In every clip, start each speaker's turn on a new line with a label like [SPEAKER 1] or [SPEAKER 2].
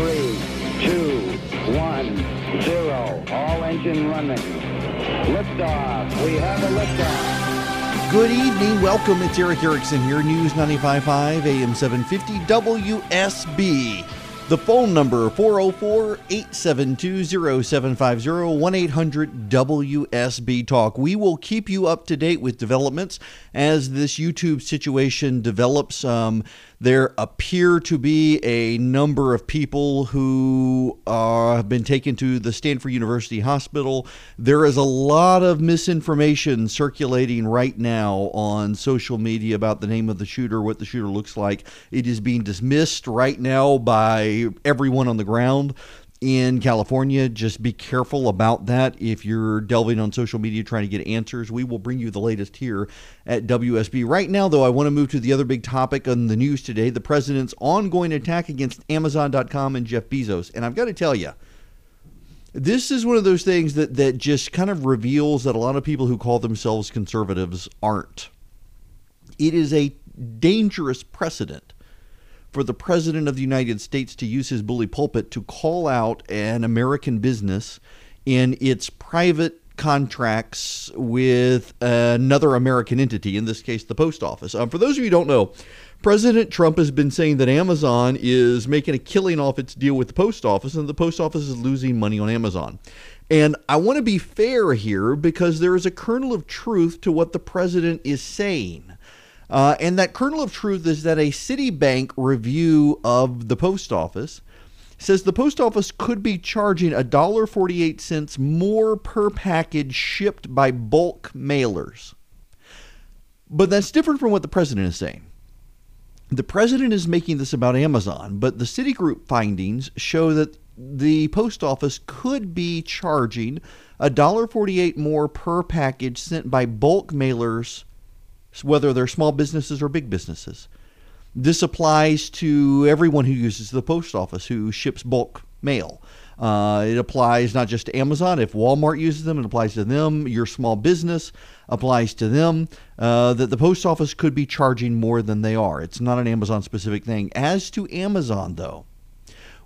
[SPEAKER 1] Three, two, one, zero. All engine running. Liftoff. We have a liftoff.
[SPEAKER 2] Good evening. Welcome. It's Erick Erickson here, News 95.5 AM 750 WSB. The phone number 404-872-0750 1-800-WSB Talk. We will keep you up to date with developments as this YouTube situation develops. Um, there appear to be a number of people who uh, have been taken to the Stanford University Hospital. There is a lot of misinformation circulating right now on social media about the name of the shooter, what the shooter looks like. It is being dismissed right now by everyone on the ground in California. Just be careful about that if you're delving on social media trying to get answers. We will bring you the latest here at WSB. Right now, though, I want to move to the other big topic on the news today the president's ongoing attack against Amazon.com and Jeff Bezos. And I've got to tell you, this is one of those things that, that just kind of reveals that a lot of people who call themselves conservatives aren't. It is a dangerous precedent for the President of the United States to use his bully pulpit to call out an American business in its private contracts with another American entity, in this case, the post office. Um, for those of you who don't know, President Trump has been saying that Amazon is making a killing off its deal with the post office, and the post office is losing money on Amazon. And I want to be fair here because there is a kernel of truth to what the president is saying. Uh, and that kernel of truth is that a Citibank review of the post office says the post office could be charging $1.48 more per package shipped by bulk mailers. But that's different from what the president is saying. The president is making this about Amazon, but the Citigroup findings show that the post office could be charging $1.48 more per package sent by bulk mailers whether they're small businesses or big businesses. This applies to everyone who uses the post office who ships bulk mail. Uh, it applies not just to Amazon. If Walmart uses them, it applies to them. Your small business applies to them. Uh, that the post office could be charging more than they are. It's not an Amazon specific thing. As to Amazon, though,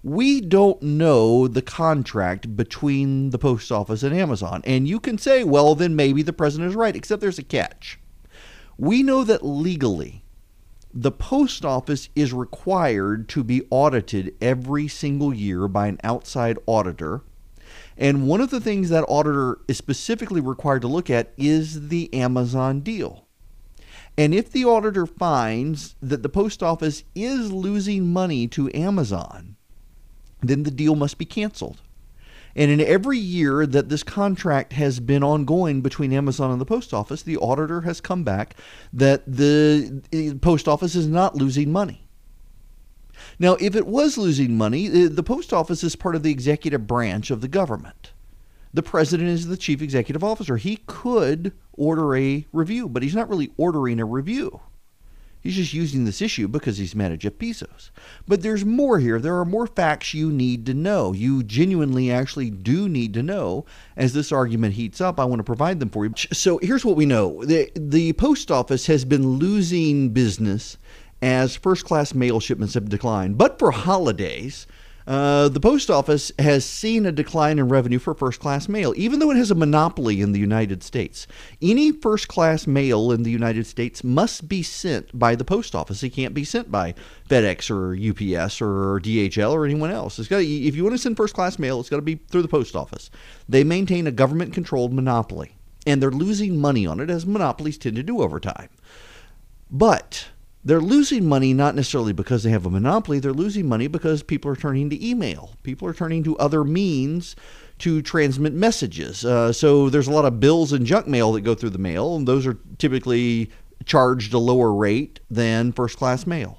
[SPEAKER 2] we don't know the contract between the post office and Amazon. And you can say, well, then maybe the president is right, except there's a catch. We know that legally, the post office is required to be audited every single year by an outside auditor. And one of the things that auditor is specifically required to look at is the Amazon deal. And if the auditor finds that the post office is losing money to Amazon, then the deal must be canceled. And in every year that this contract has been ongoing between Amazon and the post office, the auditor has come back that the eh, post office is not losing money. Now, if it was losing money, eh, the post office is part of the executive branch of the government. The president is the chief executive officer. He could order a review, but he's not really ordering a review. He's just using this issue because he's mad at Jeff Bezos. But there's more here. There are more facts you need to know. You genuinely actually do need to know as this argument heats up. I want to provide them for you. So here's what we know the, the post office has been losing business as first class mail shipments have declined. But for holidays, Uh, the post office has seen a decline in revenue for first class mail, even though it has a monopoly in the United States. Any first class mail in the United States must be sent by the post office. It can't be sent by FedEx or UPS or DHL or anyone else. It's got if you want to send first class mail, it's got to be through the post office. They maintain a government controlled monopoly, and they're losing money on it as monopolies tend to do over time. But they're losing money not necessarily because they have a monopoly, they're losing money because people are turning to email. People are turning to other means to transmit messages. Uh, so there's a lot of bills and junk mail that go through the mail, and those are typically charged a lower rate than first class mail.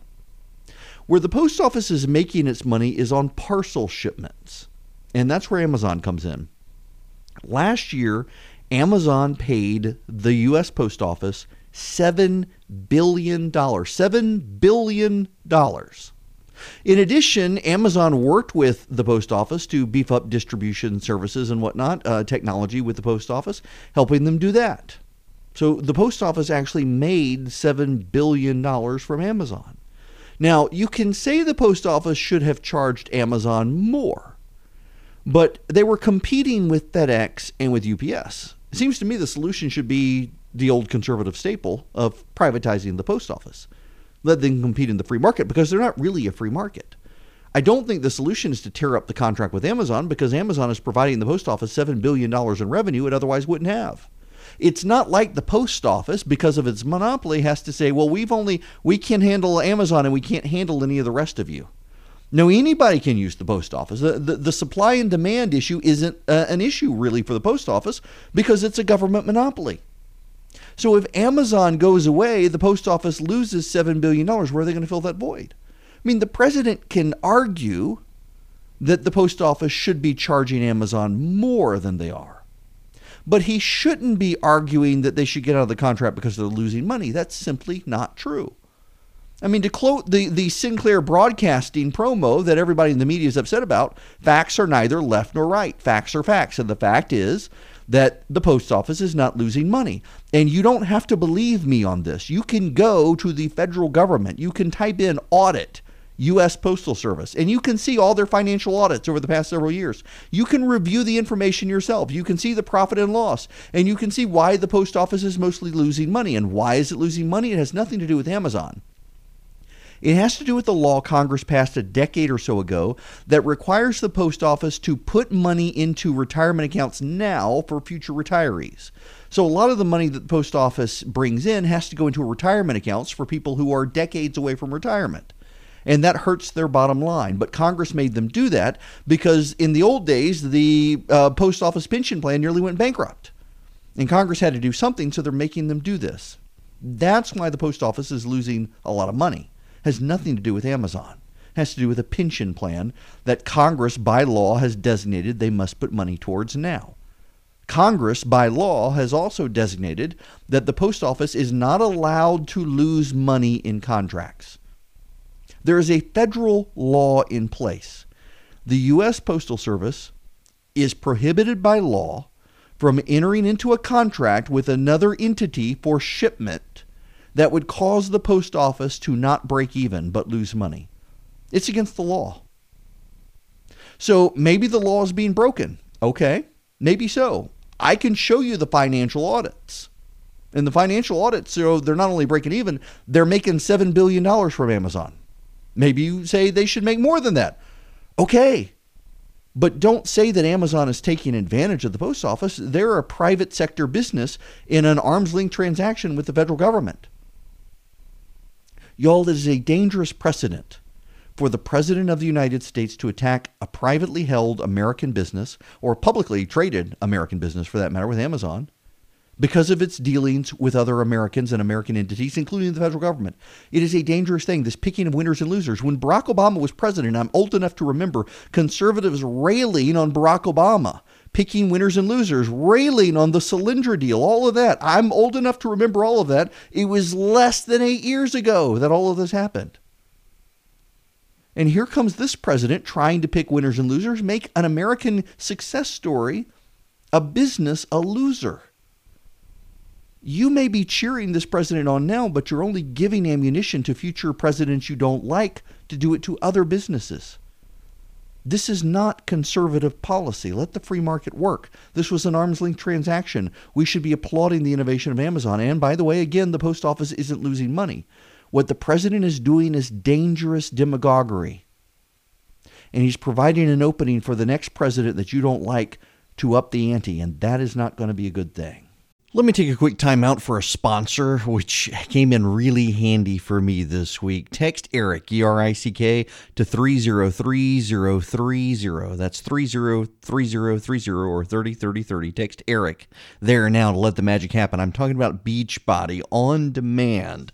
[SPEAKER 2] Where the post office is making its money is on parcel shipments, and that's where Amazon comes in. Last year, Amazon paid the U.S. Post Office $7 billion. $7 billion. In addition, Amazon worked with the post office to beef up distribution services and whatnot, uh, technology with the post office, helping them do that. So the post office actually made $7 billion from Amazon. Now, you can say the post office should have charged Amazon more, but they were competing with FedEx and with UPS. It seems to me the solution should be the old conservative staple of privatizing the post office. Let them compete in the free market because they're not really a free market. I don't think the solution is to tear up the contract with Amazon because Amazon is providing the post office $7 billion in revenue it otherwise wouldn't have. It's not like the post office, because of its monopoly, has to say, well, we've only, we can handle Amazon and we can't handle any of the rest of you. No, anybody can use the post office. The, the, the supply and demand issue isn't uh, an issue really for the post office because it's a government monopoly. So if Amazon goes away, the post office loses $7 billion. Where are they going to fill that void? I mean, the president can argue that the post office should be charging Amazon more than they are. But he shouldn't be arguing that they should get out of the contract because they're losing money. That's simply not true. I mean, to quote the, the Sinclair broadcasting promo that everybody in the media is upset about, facts are neither left nor right. Facts are facts. And the fact is that the post office is not losing money. And you don't have to believe me on this. You can go to the federal government, you can type in audit. U.S. Postal Service, and you can see all their financial audits over the past several years. You can review the information yourself. You can see the profit and loss, and you can see why the post office is mostly losing money. And why is it losing money? It has nothing to do with Amazon. It has to do with the law Congress passed a decade or so ago that requires the post office to put money into retirement accounts now for future retirees. So a lot of the money that the post office brings in has to go into retirement accounts for people who are decades away from retirement. And that hurts their bottom line. But Congress made them do that because in the old days, the uh, post office pension plan nearly went bankrupt. And Congress had to do something, so they're making them do this. That's why the post office is losing a lot of money has nothing to do with Amazon. It has to do with a pension plan that Congress by law has designated they must put money towards now. Congress by law has also designated that the post office is not allowed to lose money in contracts. There is a federal law in place. The U.S. Postal Service is prohibited by law from entering into a contract with another entity for shipment that would cause the post office to not break even but lose money. It's against the law. So maybe the law is being broken. Okay, maybe so. I can show you the financial audits. And the financial audits, so they're not only breaking even, they're making $7 billion from Amazon. Maybe you say they should make more than that. Okay. But don't say that Amazon is taking advantage of the post office. They're a private sector business in an arm's length transaction with the federal government. Y'all, it is a dangerous precedent for the President of the United States to attack a privately held American business, or publicly traded American business for that matter, with Amazon, because of its dealings with other Americans and American entities, including the federal government. It is a dangerous thing, this picking of winners and losers. When Barack Obama was president, I'm old enough to remember conservatives railing on Barack Obama picking winners and losers, railing on the Solyndra deal, all of that. I'm old enough to remember all of that. It was less than eight years ago that all of this happened. And here comes this president trying to pick winners and losers, make an American success story a business a loser. You may be cheering this president on now, but you're only giving ammunition to future presidents you don't like to do it to other businesses. This is not conservative policy. Let the free market work. This was an arm's length transaction. We should be applauding the innovation of Amazon. And by the way, again, the post office isn't losing money. What the president is doing is dangerous demagoguery. And he's providing an opening for the next president that you don't like to up the ante, and that is not going to be a good thing. Let me take a quick time out for a sponsor, which came in really handy for me this week. Text Eric, E R I C K, to 303030. That's 303030 or 303030. Text Eric there now to let the magic happen. I'm talking about Beachbody on demand.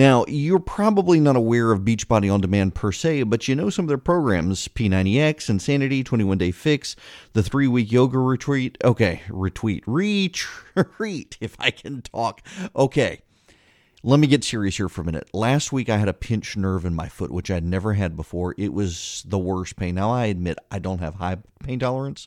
[SPEAKER 2] Now, you're probably not aware of Beachbody On Demand per se, but you know some of their programs P90X, Insanity, 21 Day Fix, the three week yoga retreat. Okay, retweet, retreat, if I can talk. Okay. Let me get serious here for a minute. Last week I had a pinched nerve in my foot, which I'd never had before. It was the worst pain. Now I admit I don't have high pain tolerance,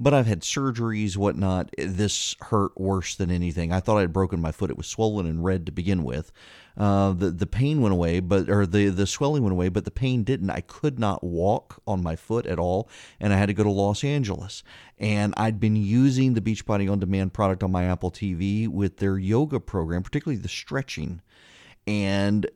[SPEAKER 2] but I've had surgeries, whatnot. This hurt worse than anything. I thought I'd broken my foot. It was swollen and red to begin with. Uh, the the pain went away, but or the the swelling went away, but the pain didn't. I could not walk on my foot at all, and I had to go to Los Angeles. And I'd been using the Beachbody On Demand product on my Apple TV with their yoga program, particularly the stretching and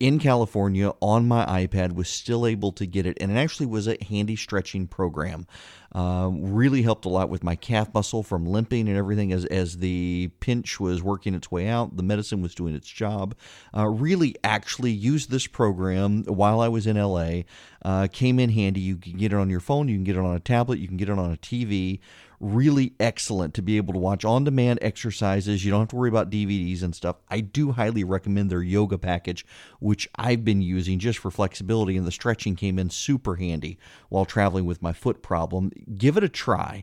[SPEAKER 2] in California on my iPad was still able to get it, and it actually was a handy stretching program. Uh, really helped a lot with my calf muscle from limping and everything as as the pinch was working its way out. The medicine was doing its job. Uh, really, actually used this program while I was in LA. Uh, came in handy. You can get it on your phone. You can get it on a tablet. You can get it on a TV really excellent to be able to watch on demand exercises. You don't have to worry about DVDs and stuff. I do highly recommend their yoga package, which I've been using just for flexibility, and the stretching came in super handy while traveling with my foot problem. Give it a try.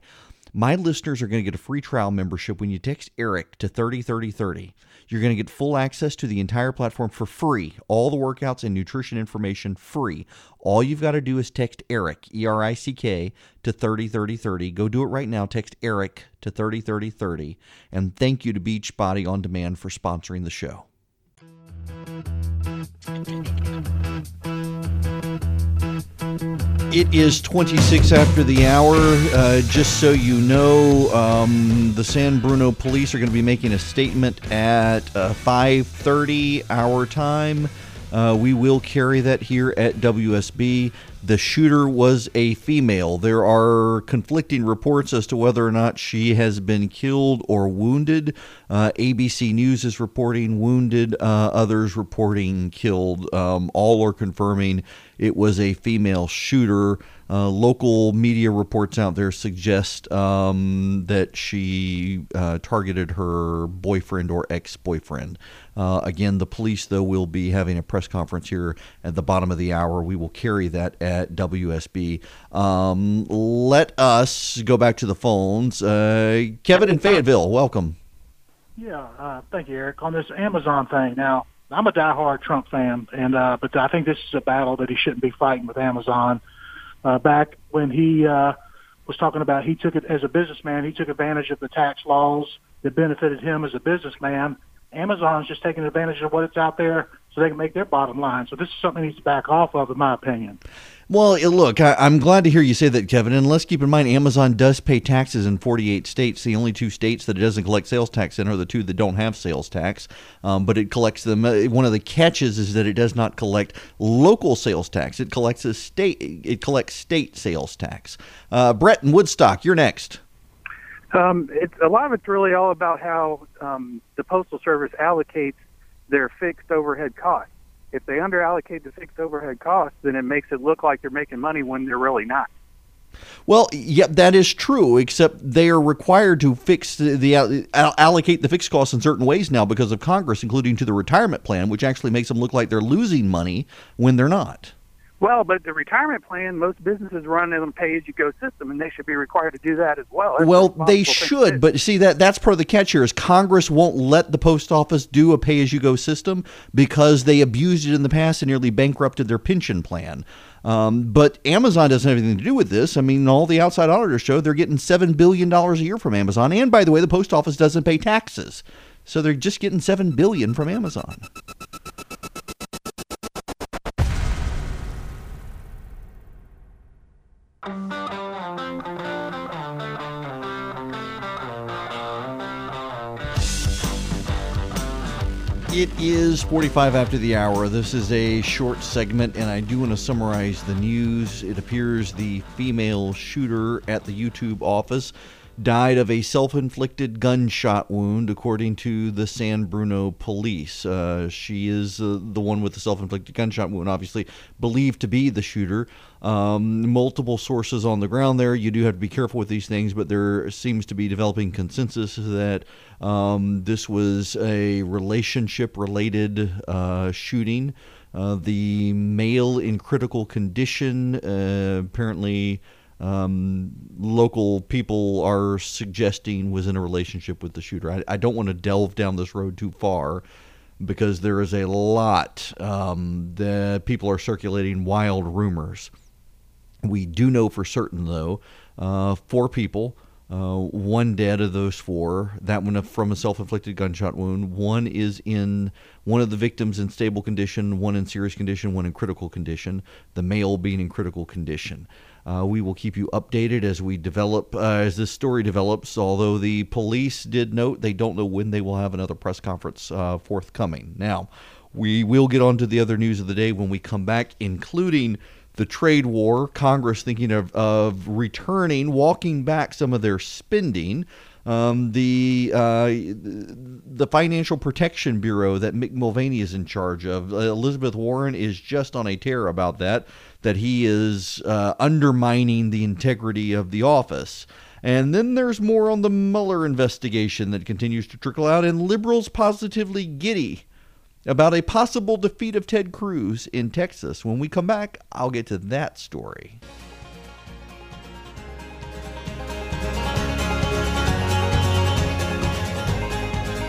[SPEAKER 2] My listeners are going to get a free trial membership when you text Eric to 303030. You're going to get full access to the entire platform for free, all the workouts and nutrition information free. All you've got to do is text Eric, E R I C K, to 303030. Go do it right now. Text Eric to 303030. And thank you to Beachbody On Demand for sponsoring the show. It is 26 after the hour. Uh, just so you know, um, the San Bruno police are going to be making a statement at uh, 5:30 our time. Uh, we will carry that here at WSB. The shooter was a female. There are conflicting reports as to whether or not she has been killed or wounded. Uh, ABC News is reporting wounded, uh, others reporting killed. Um, all are confirming it was a female shooter. Uh, local media reports out there suggest um, that she uh, targeted her boyfriend or ex boyfriend. Uh, again, the police, though, will be having a press conference here at the bottom of the hour. We will carry that at WSB. Um, let us go back to the phones. Uh, Kevin in Fayetteville, welcome.
[SPEAKER 3] Yeah, uh, thank you, Eric. On this Amazon thing, now I'm a diehard Trump fan, and uh, but I think this is a battle that he shouldn't be fighting with Amazon. Uh, back when he uh, was talking about, he took it as a businessman. He took advantage of the tax laws that benefited him as a businessman. Amazon's just taking advantage of what's out there so they can make their bottom line. So this is something he needs to back off of, in my opinion.
[SPEAKER 2] Well, look, I, am glad to hear you say that, Kevin. And let's keep in mind, Amazon does pay taxes in 48 states. The only two states that it doesn't collect sales tax in are the two that don't have sales tax, um, but it collects them. Uh, one of the catches is that it does not collect local sales tax. It collects a state. It collects state sales tax. Uh, Brett in Woodstock, you're next.
[SPEAKER 4] Um, a lot of it's really all about how um, the postal service allocates their fixed overhead costs if they underallocate the fixed overhead costs, then it makes it look like they're making money when they're really not.
[SPEAKER 2] Well, yeah, that is true. Except they are required to fix the, the allocate the fixed costs in certain ways now because of Congress, including to the retirement plan, which actually makes them look like they're losing money when they're not.
[SPEAKER 4] Well, but the retirement plan, most businesses run in a pay-as-you-go system, and they should be required to do that as well.
[SPEAKER 2] That's well, they should, but see that that's part of the catch here is Congress won't let the post office do a pay-as-you-go system because they abused it in the past and nearly bankrupted their pension plan. Um, but Amazon doesn't have anything to do with this. I mean, all the outside auditors show they're getting seven billion dollars a year from Amazon, and by the way, the post office doesn't pay taxes, so they're just getting seven billion from Amazon. It is 45 after the hour. This is a short segment, and I do want to summarize the news. It appears the female shooter at the YouTube office died of a self inflicted gunshot wound, according to the San Bruno police. Uh, she is uh, the one with the self inflicted gunshot wound, obviously believed to be the shooter. Um, multiple sources on the ground there. You do have to be careful with these things, but there seems to be developing consensus that um, this was a relationship related uh, shooting. Uh, the male in critical condition uh, apparently um, local people are suggesting was in a relationship with the shooter. I, I don't want to delve down this road too far because there is a lot um, that people are circulating wild rumors. We do know for certain, though, uh, four people, uh, one dead of those four. That one from a self-inflicted gunshot wound. One is in one of the victims in stable condition, one in serious condition, one in critical condition. The male being in critical condition. Uh, we will keep you updated as we develop, uh, as this story develops. Although the police did note they don't know when they will have another press conference uh, forthcoming. Now, we will get on to the other news of the day when we come back, including the trade war, Congress thinking of, of returning, walking back some of their spending. Um, the uh, the Financial Protection Bureau that Mick Mulvaney is in charge of. Uh, Elizabeth Warren is just on a tear about that that he is uh, undermining the integrity of the office. And then there's more on the Mueller investigation that continues to trickle out, and liberals positively giddy about a possible defeat of Ted Cruz in Texas. When we come back, I'll get to that story.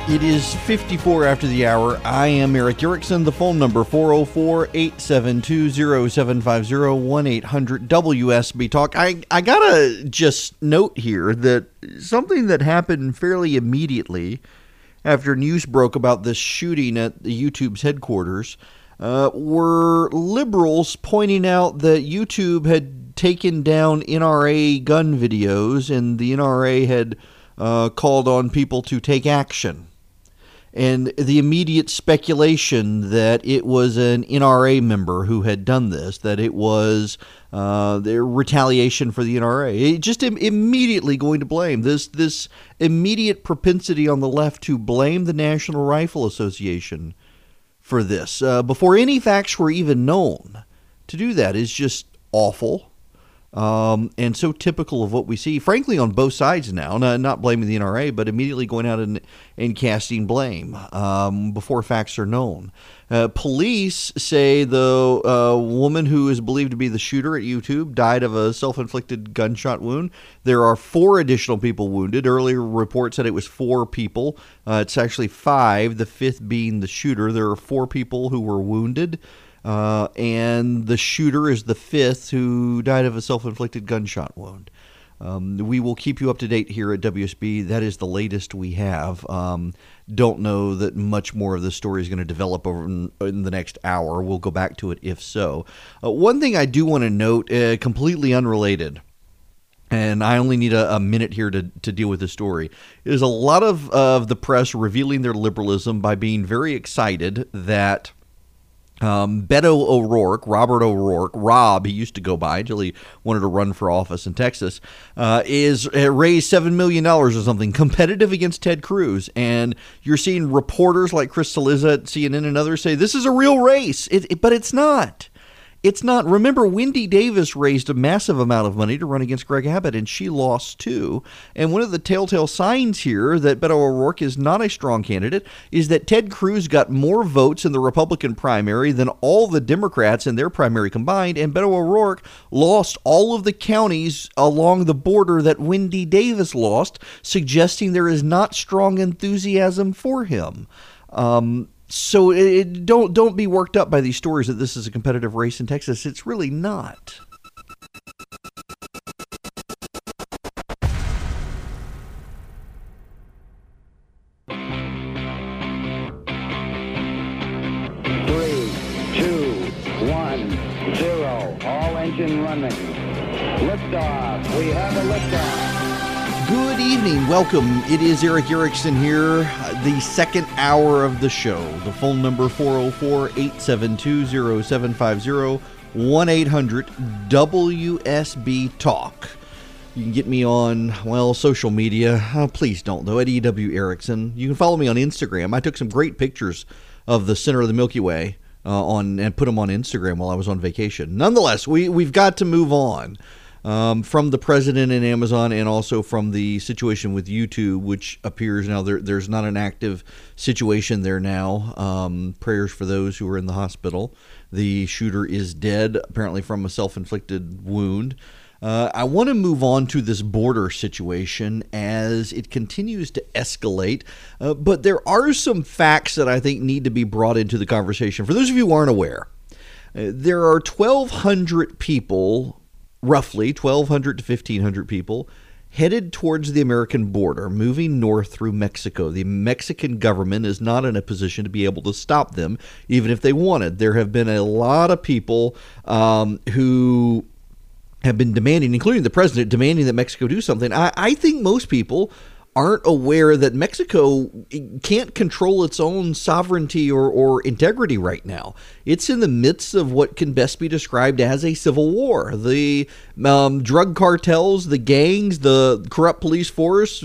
[SPEAKER 2] It is 54 after the hour. I am Erick Erickson. The phone number 404 872 0750 1 800 WSB Talk. I, I gotta just note here that something that happened fairly immediately after news broke about this shooting at the YouTube's headquarters uh, were liberals pointing out that YouTube had taken down NRA gun videos and the NRA had uh, called on people to take action and the immediate speculation that it was an NRA member who had done this, that it was uh, the retaliation for the NRA. It just Im- immediately going to blame this this immediate propensity on the left to blame the National Rifle Association for this uh, before any facts were even known. To do that is just awful um, and so typical of what we see, frankly, on both sides now. Not, not blaming the NRA, but immediately going out and, and casting blame um, before facts are known. Uh, police say the uh, woman who is believed to be the shooter at YouTube died of a self inflicted gunshot wound. There are four additional people wounded. Earlier reports said it was four people. Uh, it's actually five, the fifth being the shooter. There are four people who were wounded. Uh, and the shooter is the fifth who died of a self inflicted gunshot wound. Um, we will keep you up to date here at WSB. That is the latest we have. Um, don't know that much more of the story is going to develop over in, in, the next hour. We'll go back to it if so. Uh, one thing I do want to note, uh, completely unrelated, and I only need a, a, minute here to, to deal with this story, is a lot of, of the press revealing their liberalism by being very excited that um, Beto O'Rourke, Robert O'Rourke, Rob, he used to go by until he wanted to run for office in Texas, uh, is uh, raised seven million dollars or something, competitive against Ted Cruz, and you're seeing reporters like Chris Cillizza at CNN and others say this is a real race, it, it, but it's not. It's not. Remember, Wendy Davis raised a massive amount of money to run against Greg Abbott, and she lost too. And one of the telltale signs here that Beto O'Rourke is not a strong candidate is that Ted Cruz got more votes in the Republican primary than all the Democrats in their primary combined, and Beto O'Rourke lost all of the counties along the border that Wendy Davis lost, suggesting there is not strong enthusiasm for him. Um, so it, don't don't be worked up by these stories that this is a competitive race in Texas. It's really not.
[SPEAKER 1] Three, two, one, zero. All engine running. Liftoff. We have a liftoff.
[SPEAKER 2] Good evening. Welcome. It is Erick Erickson here. The second hour of the show. The phone number 404-872-0750 1-800-WSB Talk. You can get me on, well, social media. Oh, please don't, though, at EW Erickson. You can follow me on Instagram. I took some great pictures of the center of the Milky Way uh, on and put them on Instagram while I was on vacation. Nonetheless, we, we've got to move on um, from the president and Amazon and also from the situation with YouTube, which appears now there, there's not an active situation there now. Um, prayers for those who are in the hospital. The shooter is dead, apparently from a self inflicted wound. Uh, I want to move on to this border situation as it continues to escalate, uh, but there are some facts that I think need to be brought into the conversation. For those of you who aren't aware, uh, there are 1,200 people, roughly 1,200 to 1,500 people, headed towards the American border, moving north through Mexico. The Mexican government is not in a position to be able to stop them, even if they wanted. There have been a lot of people um, who have been demanding, including the president, demanding that Mexico do something. I, I think most people aren't aware that Mexico can't control its own sovereignty or, or integrity right now. It's in the midst of what can best be described as a civil war. The um, drug cartels, the gangs, the corrupt police force,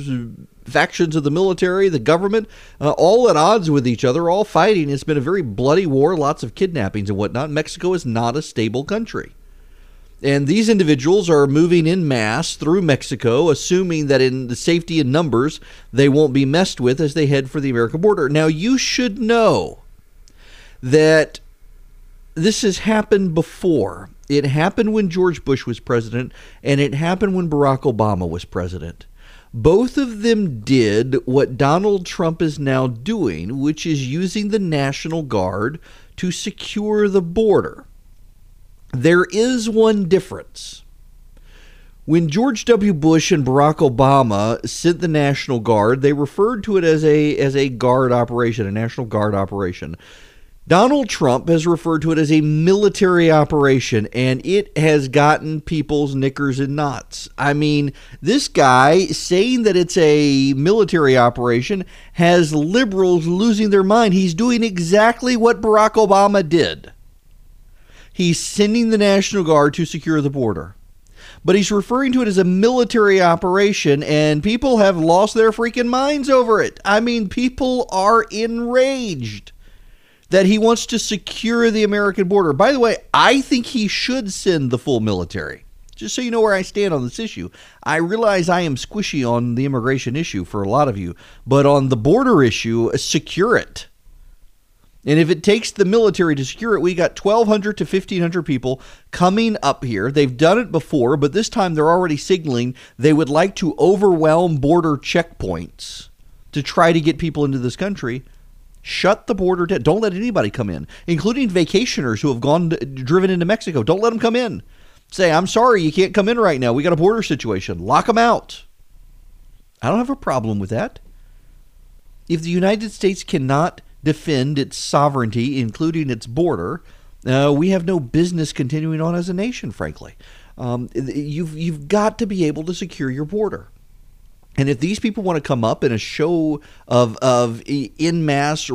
[SPEAKER 2] factions of the military, the government, uh, all at odds with each other, all fighting. It's been a very bloody war, lots of kidnappings and whatnot. Mexico is not a stable country. And these individuals are moving in mass through Mexico, assuming that in the safety and numbers, they won't be messed with as they head for the American border. Now, you should know that this has happened before. It happened when George Bush was president, and it happened when Barack Obama was president. Both of them did what Donald Trump is now doing, which is using the National Guard to secure the border. There is one difference. When George W. Bush and Barack Obama sent the National Guard, they referred to it as a as a guard operation, a National Guard operation. Donald Trump has referred to it as a military operation, and it has gotten people's knickers in knots. I mean, this guy saying that it's a military operation has liberals losing their mind. He's doing exactly what Barack Obama did. He's sending the National Guard to secure the border. But he's referring to it as a military operation, and people have lost their freaking minds over it. I mean, people are enraged that he wants to secure the American border. By the way, I think he should send the full military. Just so you know where I stand on this issue. I realize I am squishy on the immigration issue for a lot of you, but on the border issue, secure it. And if it takes the military to secure it, we got 1,200 to 1,500 people coming up here. They've done it before, but this time they're already signaling they would like to overwhelm border checkpoints to try to get people into this country. Shut the border down. Don't let anybody come in, including vacationers who have gone driven into Mexico. Don't let them come in. Say, I'm sorry, you can't come in right now. We got a border situation. Lock them out. I don't have a problem with that. If the United States cannot defend its sovereignty, including its border, uh, we have no business continuing on as a nation, frankly. Um, you've, you've got to be able to secure your border. And if these people want to come up in a show of, of in mass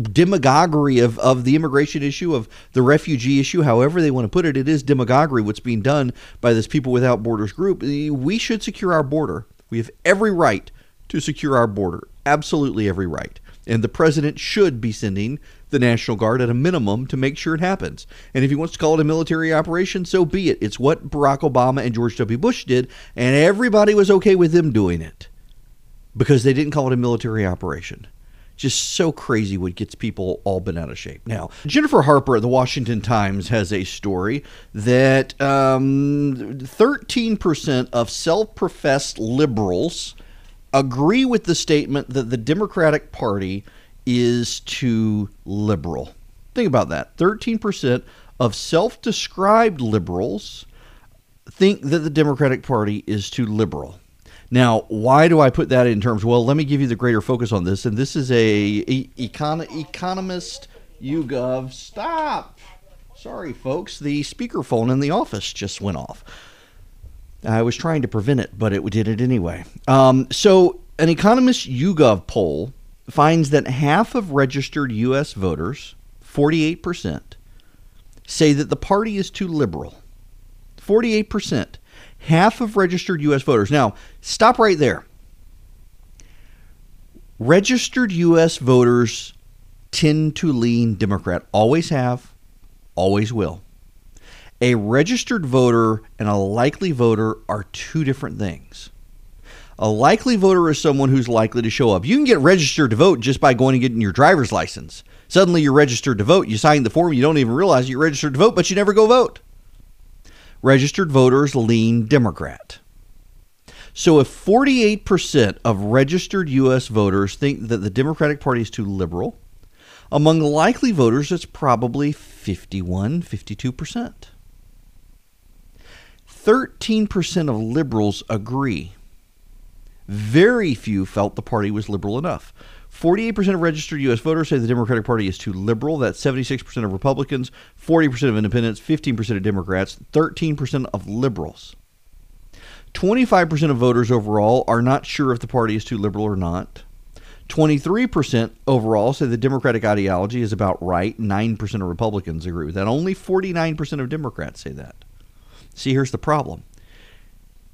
[SPEAKER 2] demagoguery of, of the immigration issue, of the refugee issue, however they want to put it, it is demagoguery what's being done by this People Without Borders group. We should secure our border. We have every right to secure our border. Absolutely every right. And the president should be sending the National Guard at a minimum to make sure it happens. And if he wants to call it a military operation, so be it. It's what Barack Obama and George W. Bush did, and everybody was okay with them doing it because they didn't call it a military operation. Just so crazy what gets people all bent out of shape. Now, Jennifer Harper at the Washington Times has a story that um, 13% of self professed liberals agree with the statement that the Democratic Party is too liberal. Think about that. 13% of self described liberals think that the Democratic Party is too liberal. Now, why do I put that in terms? Well, let me give you the greater focus on this. And this is a, econ, economist YouGov. Stop. Sorry, folks. The speakerphone in the office just went off. I was trying to prevent it, but it did it anyway. Um, so An Economist YouGov poll finds that half of registered U.S. voters, 48%, say that the party is too liberal. 48%. Half of registered U.S. voters. Now, stop right there. Registered U.S. voters tend to lean Democrat, always have, always will. A registered voter and a likely voter are two different things. A likely voter is someone who's likely to show up. You can get registered to vote just by going and getting your driver's license. Suddenly you're registered to vote. You sign the form, you don't even realize you're registered to vote, but you never go vote. Registered voters lean Democrat. So if 48% of registered U.S. voters think that the Democratic Party is too liberal, among likely voters, it's probably 51, 52%. 13% of liberals agree. Very few felt the party was liberal enough. 48% of registered U.S. voters say the Democratic Party is too liberal. That's 76% of Republicans, 40% of independents, 15% of Democrats, 13% of liberals. 25% of voters overall are not sure if the party is too liberal or not. 23% overall say the Democratic ideology is about right. 9% of Republicans agree with that. Only 49% of Democrats say that. See, here's the problem.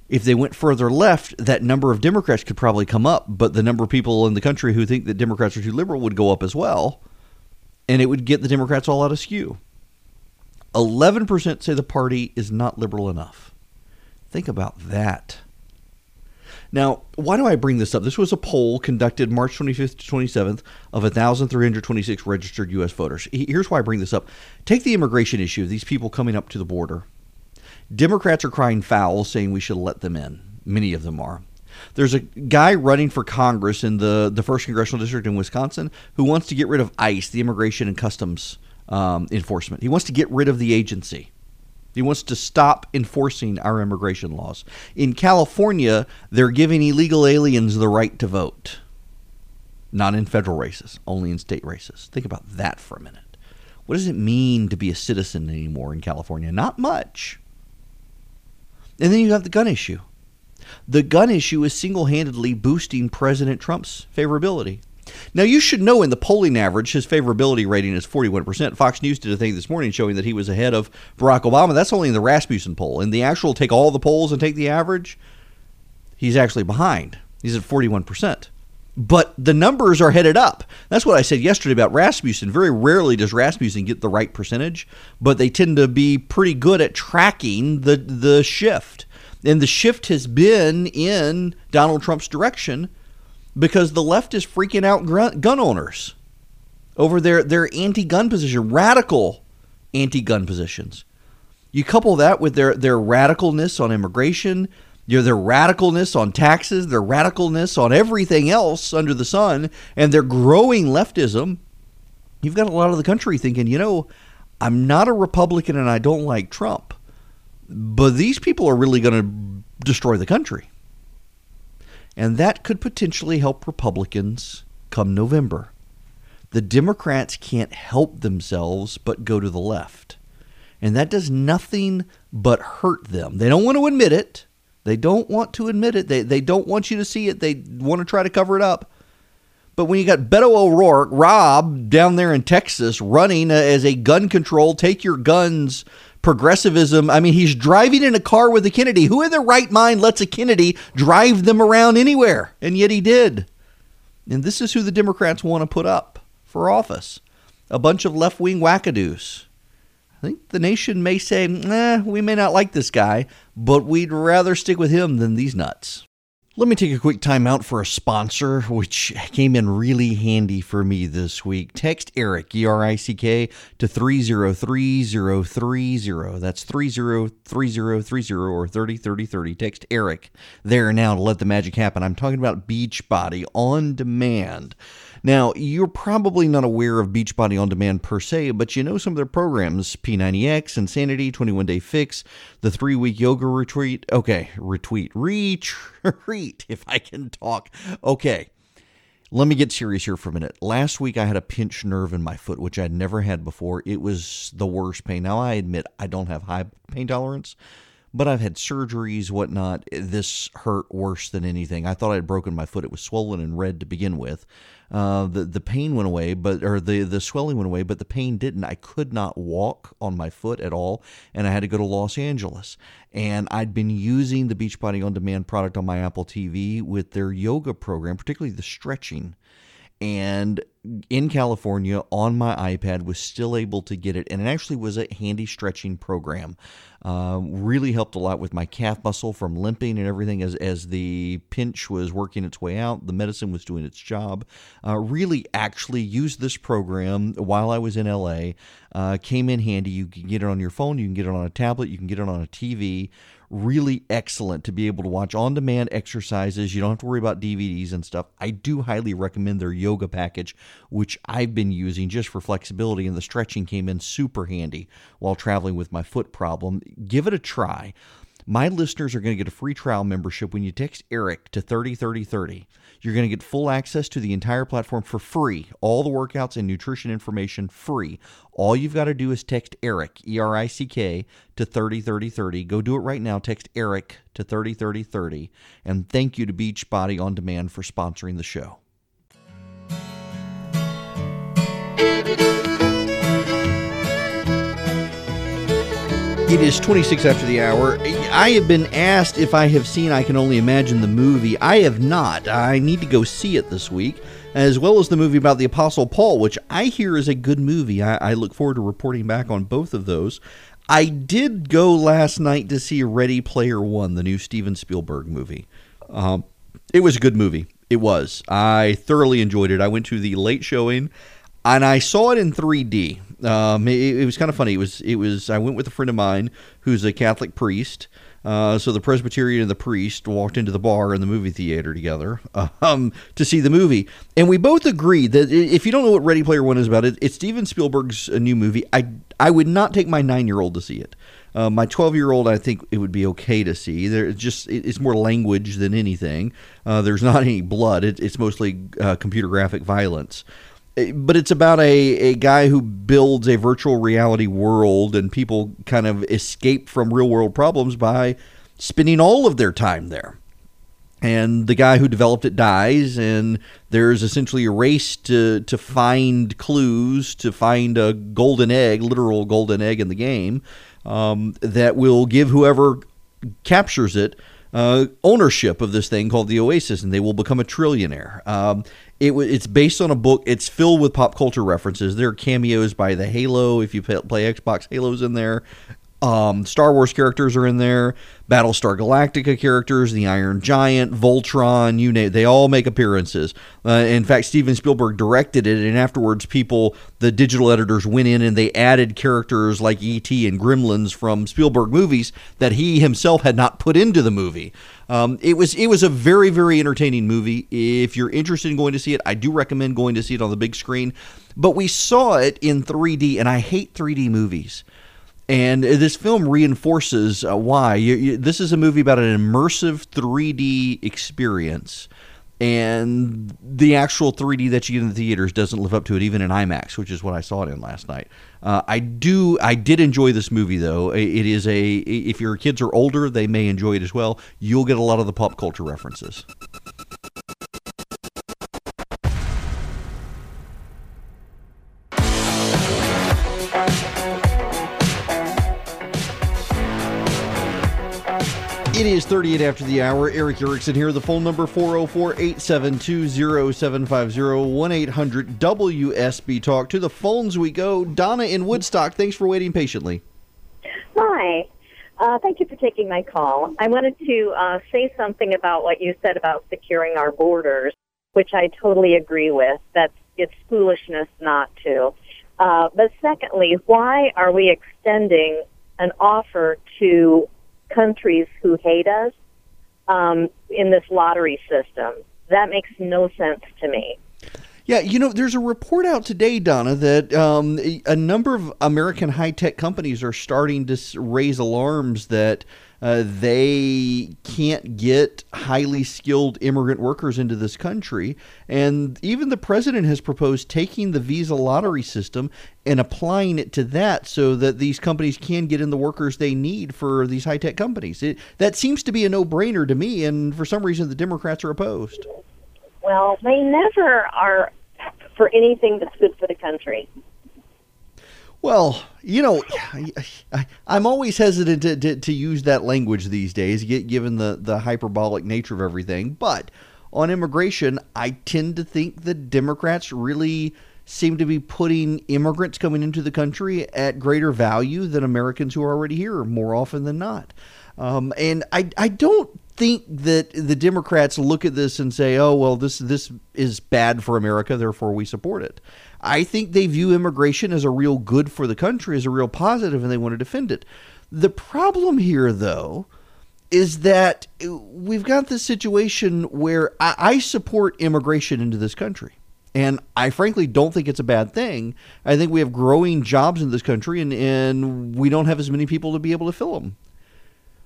[SPEAKER 2] If they went further left, that number of Democrats could probably come up, but the number of people in the country who think that Democrats are too liberal would go up as well, and it would get the Democrats all out of skew. 11% say the party is not liberal enough. Think about that. Now, why do I bring this up? This was a poll conducted March 25th to 27th of 1,326 registered U.S. voters. Here's why I bring this up. Take the immigration issue these people coming up to the border. Democrats are crying foul, saying we should let them in. Many of them are. There's a guy running for Congress in the, the first congressional district in Wisconsin who wants to get rid of ICE, the Immigration and Customs um, Enforcement. He wants to get rid of the agency. He wants to stop enforcing our immigration laws. In California, they're giving illegal aliens the right to vote. Not in federal races, only in state races. Think about that for a minute. What does it mean to be a citizen anymore in California? Not much. And then you have the gun issue. The gun issue is single handedly boosting President Trump's favorability. Now, you should know in the polling average, his favorability rating is 41%. Fox News did a thing this morning showing that he was ahead of Barack Obama. That's only in the Rasmussen poll. In the actual take all the polls and take the average, he's actually behind. He's at 41%. But the numbers are headed up. That's what I said yesterday about Rasmussen. Very rarely does Rasmussen get the right percentage, but they tend to be pretty good at tracking the, the shift. And the shift has been in Donald Trump's direction because the left is freaking out gun owners over their, their anti gun position, radical anti gun positions. You couple that with their, their radicalness on immigration, you know, their radicalness on taxes, their radicalness on everything else under the sun, and their growing leftism. You've got a lot of the country thinking, you know, I'm not a Republican and I don't like Trump, but these people are really going to destroy the country. And that could potentially help Republicans come November. The Democrats can't help themselves but go to the left. And that does nothing but hurt them. They don't want to admit it. They don't want to admit it. They, they don't want you to see it. They want to try to cover it up. But when you got Beto O'Rourke, Rob down there in Texas, running as a gun control, take your guns progressivism. I mean, he's driving in a car with a Kennedy. Who in their right mind lets a Kennedy drive them around anywhere? And yet he did. And this is who the Democrats want to put up for office a bunch of left wing wackadoos. I think the nation may say, eh, we may not like this guy, but we'd rather stick with him than these nuts. Let me take a quick time out for a sponsor, which came in really handy for me this week. Text Eric, E R I C K, to 303030. That's 303030 or 303030. Text Eric there now to let the magic happen. I'm talking about Beachbody on demand. Now, you're probably not aware of Beachbody On Demand per se, but you know some of their programs P90X, Insanity, 21 Day Fix, the three week yoga retreat. Okay, retweet, retreat, if I can talk. Okay. Let me get serious here for a minute. Last week I had a pinched nerve in my foot, which I'd never had before. It was the worst pain. Now I admit I don't have high pain tolerance, but I've had surgeries, whatnot. This hurt worse than anything. I thought I had broken my foot. It was swollen and red to begin with. Uh, the the pain went away, but or the the swelling went away, but the pain didn't. I could not walk on my foot at all, and I had to go to Los Angeles. And I'd been using the Beachbody on Demand product on my Apple TV with their yoga program, particularly the stretching and in California on my iPad was still able to get it, and it actually was a handy stretching program. Uh, really helped a lot with my calf muscle from limping and everything as as the pinch was working its way out. The medicine was doing its job. Uh, really, actually used this program while I was in LA. Uh, came in handy. You can get it on your phone. You can get it on a tablet. You can get it on a TV really excellent to be able to watch on demand exercises. You don't have to worry about DVDs and stuff. I do highly recommend their yoga package, which I've been using just for flexibility, and the stretching came in super handy while traveling with my foot problem. Give it a try. My listeners are going to get a free trial membership when you text Erick to 303030. You're going to get full access to the entire platform for free. All the workouts and nutrition information free. All you've got to do is text Erick, E R I C K, to 303030. Go do it right now. Text Erick to 303030. And thank you to Beachbody On Demand for sponsoring the show. It is 26 after the hour. I have been asked if I have seen I Can Only Imagine the movie. I have not. I need to go see it this week, as well as the movie about the Apostle Paul, which I hear is a good movie. I, I look forward to reporting back on both of those. I did go last night to see Ready Player One, the new Steven Spielberg movie. Um, it was a good movie. It was. I thoroughly enjoyed it. I went to the late showing and I saw it in 3D. Um, it, it, was kind of funny. It was it was. I went with a friend of mine who's a Catholic priest. Uh, so the Presbyterian and the priest walked into the bar in the movie theater together um, to see the movie, and we both agreed that if you don't know what Ready Player One is about, it, it's Steven Spielberg's uh, new movie. I I would not take my nine year old to see it. Uh, my 12 year old, I think it would be okay to see. There, it's just it's more language than anything. Uh, there's not any blood. It, it's mostly uh, computer graphic violence but it's about a, a guy who builds a virtual reality world and people kind of escape from real world problems by spending all of their time there and the guy who developed it dies and there's essentially a race to to find clues to find a golden egg literal golden egg in the game um, that will give whoever captures it uh, ownership of this thing called the Oasis, and they will become a trillionaire. Um, it, it's based on a book. It's filled with pop culture references. There are cameos by the Halo. If you play Xbox, Halo's in there. Um, Star Wars characters are in there. Battlestar Galactica characters, the Iron Giant, Voltron, you name they all make appearances. Uh, in fact, Steven Spielberg directed it, and afterwards, people, the digital editors, went in and they added characters like E.T. and Gremlins from Spielberg movies that he himself had not put into the movie. Um, it was it was a very very entertaining movie. If you're interested in going to see it, I do recommend going to see it on the big screen. But we saw it in 3D, and I hate 3D movies. And this film reinforces uh, why. You, you, this is a movie about an immersive 3D experience. And the actual 3D that you get in the theaters doesn't live up to it, even in IMAX, which is what I saw it in last night. Uh, I do, I did enjoy this movie though. It is a, if your kids are older, they may enjoy it as well. You'll get a lot of the pop culture references. It is 38 after the hour. Erick Erickson here. The phone number 404 872 0750 1 800 WSB Talk. To the phones we go. Donna in Woodstock, thanks for waiting patiently.
[SPEAKER 5] Hi. Uh, thank you for taking my call. I wanted to uh, say something about what you said about securing our borders, which I totally agree with. That it's foolishness not to. Uh, but secondly, why are we extending an offer to countries who hate us um, in this lottery system. That makes no sense to me.
[SPEAKER 2] Yeah, you know, there's a report out today, Donna, that um, a number of American high tech companies are starting to raise alarms that Uh, they can't get highly skilled immigrant workers into this country. And even the president has proposed taking the visa lottery system and applying it to that so that these companies can get in the workers they need for these high tech companies. It, that seems to be a no brainer to me. And for some reason, the Democrats are opposed.
[SPEAKER 5] Well, they never are for anything that's good for the country.
[SPEAKER 2] Well, you know, I, am always hesitant to, to, to, use that language these days, given the, the hyperbolic nature of everything. But on immigration, I tend to think the Democrats really seem to be putting immigrants coming into the country at greater value than Americans who are already here more often than not. Um, and I, I don't think that the Democrats look at this and say, "Oh, well, this this is bad for America, therefore we support it." I think they view immigration as a real good for the country, as a real positive, and they want to defend it. The problem here, though, is that we've got this situation where I, I support immigration into this country. And I frankly don't think it's a bad thing. I think we have growing jobs in this country, and, and we don't have as many people to be able to fill them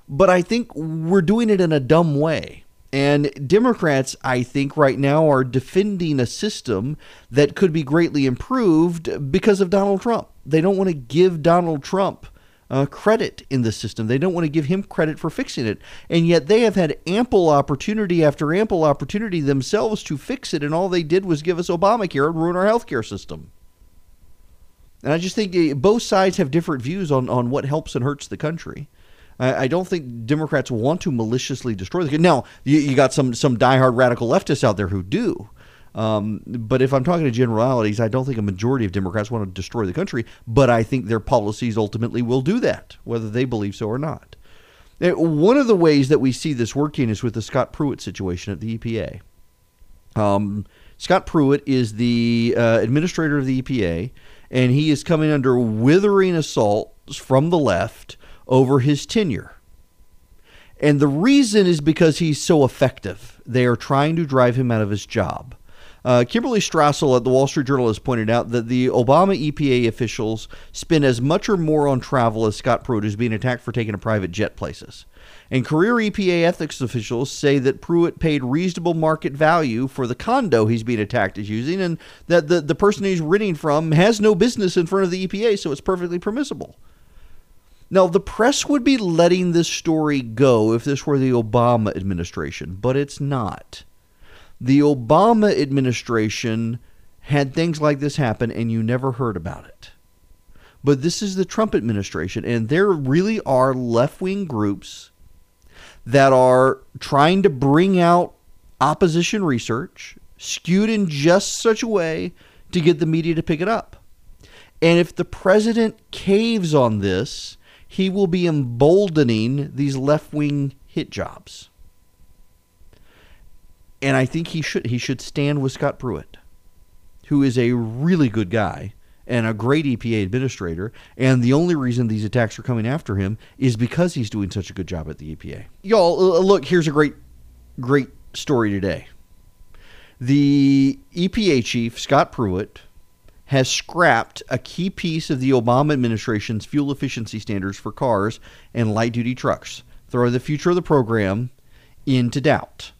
[SPEAKER 2] but I think we're doing it in a dumb way. And Democrats, I think, right now are defending a system that could be greatly improved because of Donald Trump. They don't want to give Donald Trump uh, credit in the system. They don't want to give him credit for fixing it. And yet they have had ample opportunity after ample opportunity themselves to fix it. And all they did was give us Obamacare and ruin our healthcare system. And I just think eh, both sides have different views on, on what helps and hurts the country. I, don't think Democrats want to maliciously destroy the. Country. Now you, you got some some diehard radical leftists out there who do. Um, but if I'm talking to generalities, I don't think a majority of Democrats want to destroy the country. But I think their policies ultimately will do that, whether they believe so or not. Now, one of the ways that we see this working is with the Scott Pruitt situation at the EPA. Um, Scott Pruitt is the uh, administrator of the EPA, and he is coming under withering assaults from the left over his tenure. And the reason is because he's so effective. They are trying to drive him out of his job. Uh, Kimberly Strassel at the Wall Street Journal has pointed out that the Obama EPA officials spend as much or more on travel as Scott Pruitt, who's being attacked for taking a private jet places. And career EPA ethics officials say that Pruitt paid reasonable market value for the condo he's being attacked as using, and that the, the person he's renting from has no business in front of the EPA, so it's perfectly permissible. Now, the press would be letting this story go if this were the Obama administration, but it's not. The Obama administration had things like this happen and you never heard about it. But this is the Trump administration, and there really are left wing groups that are trying to bring out opposition research skewed in just such a way to get the media to pick it up. And if the president caves on this, he will be emboldening these left wing hit jobs. And I think he should he should stand with Scott Pruitt, who is a really good guy and a great EPA administrator. And the only reason these attacks are coming after him is because he's doing such a good job at the EPA. Y'all, look, here's a great, great story today. The EPA chief, Scott Pruitt, has scrapped a key piece of the Obama administration's fuel efficiency standards for cars and light duty trucks, throwing the future of the program into doubt.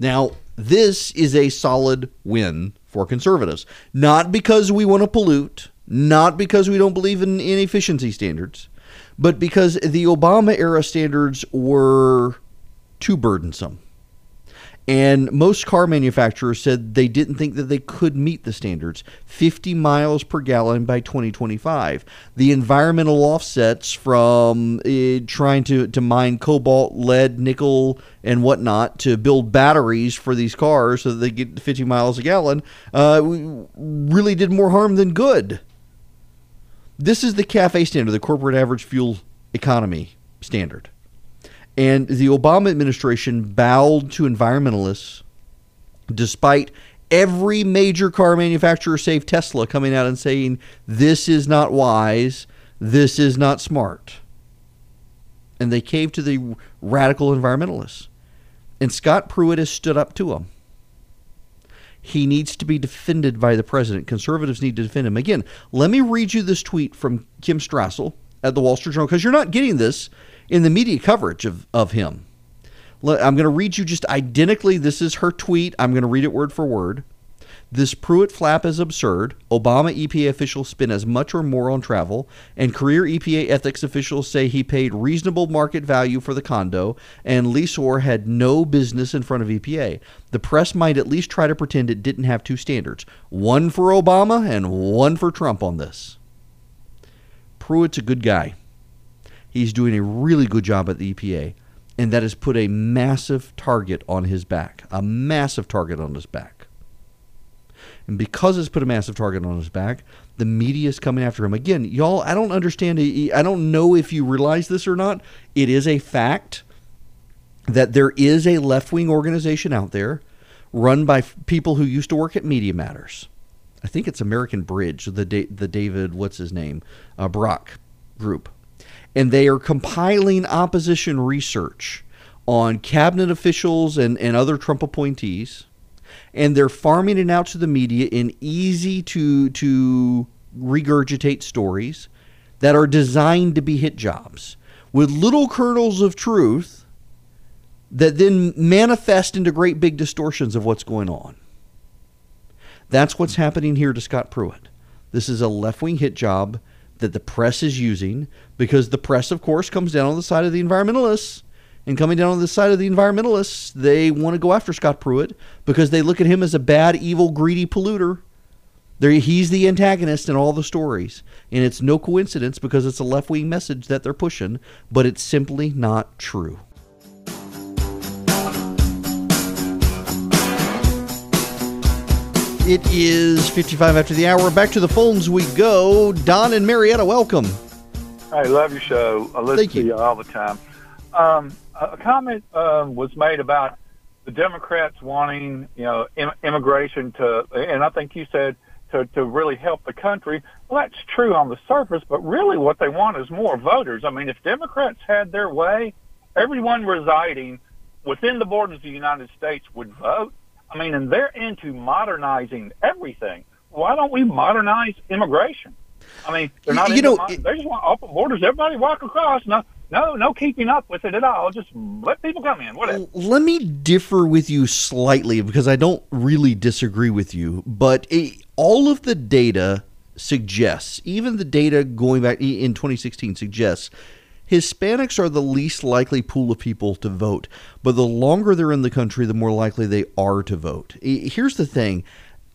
[SPEAKER 2] Now, this is a solid win for conservatives, not because we want to pollute, not because we don't believe in, in efficiency standards, but because the Obama era standards were too burdensome. And most car manufacturers said they didn't think that they could meet the standards 50 miles per gallon by 2025. The environmental offsets from uh, trying to, to mine cobalt, lead, nickel, and whatnot to build batteries for these cars so that they get 50 miles a gallon uh, really did more harm than good. This is the CAFE standard, the corporate average fuel economy standard. And the Obama administration bowed to environmentalists despite every major car manufacturer, save Tesla, coming out and saying, this is not wise, this is not smart. And they caved to the radical environmentalists. And Scott Pruitt has stood up to them. He needs to be defended by the president. Conservatives need to defend him. Again, let me read you this tweet from Kim Strassel at the Wall Street Journal because you're not getting this in the media coverage of, of him. I'm going to read you just identically. This is her tweet. I'm going to read it word for word. This Pruitt flap is absurd. Obama EPA officials spend as much or more on travel, and career EPA ethics officials say he paid reasonable market value for the condo, and lessor had no business in front of EPA. The press might at least try to pretend it didn't have two standards one for Obama and one for Trump on this. Pruitt's a good guy. He's doing a really good job at the EPA, and that has put a massive target on his back. A massive target on his back. And because it's put a massive target on his back, the media is coming after him. Again, y'all, I don't understand. I don't know if you realize this or not. It is a fact that there is a left wing organization out there run by people who used to work at Media Matters. I think it's American Bridge, the the David, what's his name, uh, Brock group, and they are compiling opposition research on cabinet officials and, and other Trump appointees and they're farming it out to the media in easy to to regurgitate stories that are designed to be hit jobs with little kernels of truth that then manifest into great big distortions of what's going on. That's what's happening here to Scott Pruitt. This is a left wing hit job that the press is using because the press, of course, comes down on the side of the environmentalists and coming down on the side of the environmentalists, they want to go after Scott Pruitt because they look at him as a bad, evil, greedy polluter. They're, he's the antagonist in all the stories. And it's no coincidence because it's a left wing message that they're pushing, but it's simply not true. It is 55 after the hour. Back to the phones we go. Don and Marietta, welcome.
[SPEAKER 6] I love your show. I listen
[SPEAKER 2] Thank
[SPEAKER 6] to
[SPEAKER 2] you.
[SPEAKER 6] you all the time. Um, a comment um, was made about the Democrats wanting, you know, Im- immigration to, and I think you said to, to really help the country. Well, that's true on the surface, but really what they want is more voters. I mean, if Democrats had their way, everyone residing within the borders of the United States would vote. I mean, and they're into modernizing everything. Why don't we modernize immigration? I mean, they're not.
[SPEAKER 2] You know,
[SPEAKER 6] mod-
[SPEAKER 2] it-
[SPEAKER 6] they just want open borders. Everybody walk across. No, no, no keeping up with it at all. Just let people come in. Whatever.
[SPEAKER 2] Let me differ with you slightly because I don't really disagree with you, but it, all of the data suggests, even the data going back in 2016 suggests Hispanics are the least likely pool of people to vote, but the longer they're in the country, the more likely they are to vote. Here's the thing.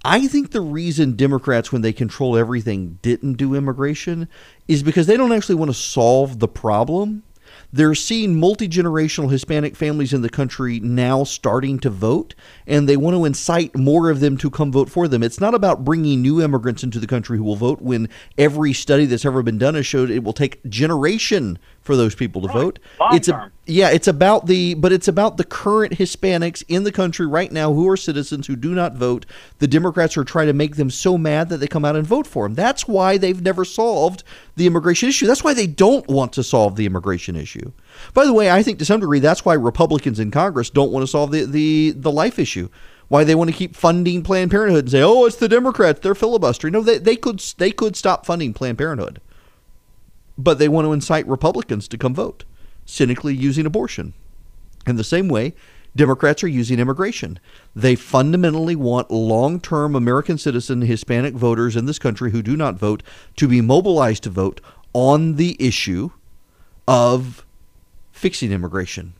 [SPEAKER 2] I think the reason Democrats, when they control everything, didn't do immigration is because they don't actually want to solve the problem. They're seeing multi generational Hispanic families in the country now starting to vote, and they want to incite more of them to come vote for them. It's not about bringing new immigrants into the country who will vote when every study that's ever been done has showed it will take generation for those people to vote.
[SPEAKER 6] Long
[SPEAKER 2] It's a, yeah, it's about the but it's about the current Hispanics in the country right now who are citizens who do not vote. The Democrats are trying to make them so mad that they come out and vote for them. That's why they've never solved the immigration issue. That's why they don't want to solve the immigration issue. By the way, I think to some degree that's why Republicans in Congress don't want to solve the the, the life issue. Why they want to keep funding Planned Parenthood and say, "Oh, it's the Democrats; they're filibustering." No, they, they could they could stop funding Planned Parenthood but they want to incite Republicans to come vote, cynically using abortion. In the same way, Democrats are using immigration. They fundamentally want long term American citizen Hispanic voters in this country who do not vote to be mobilized to vote on the issue of fixing immigration.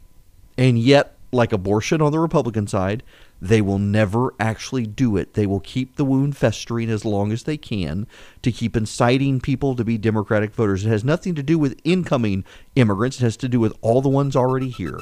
[SPEAKER 2] And yet, like abortion on the Republican side, they will never actually do it. They will keep the wound festering as long as they can to keep inciting people to be Democratic voters. It has nothing to do with incoming immigrants, it has to do with all the ones already here.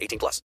[SPEAKER 7] 18 plus.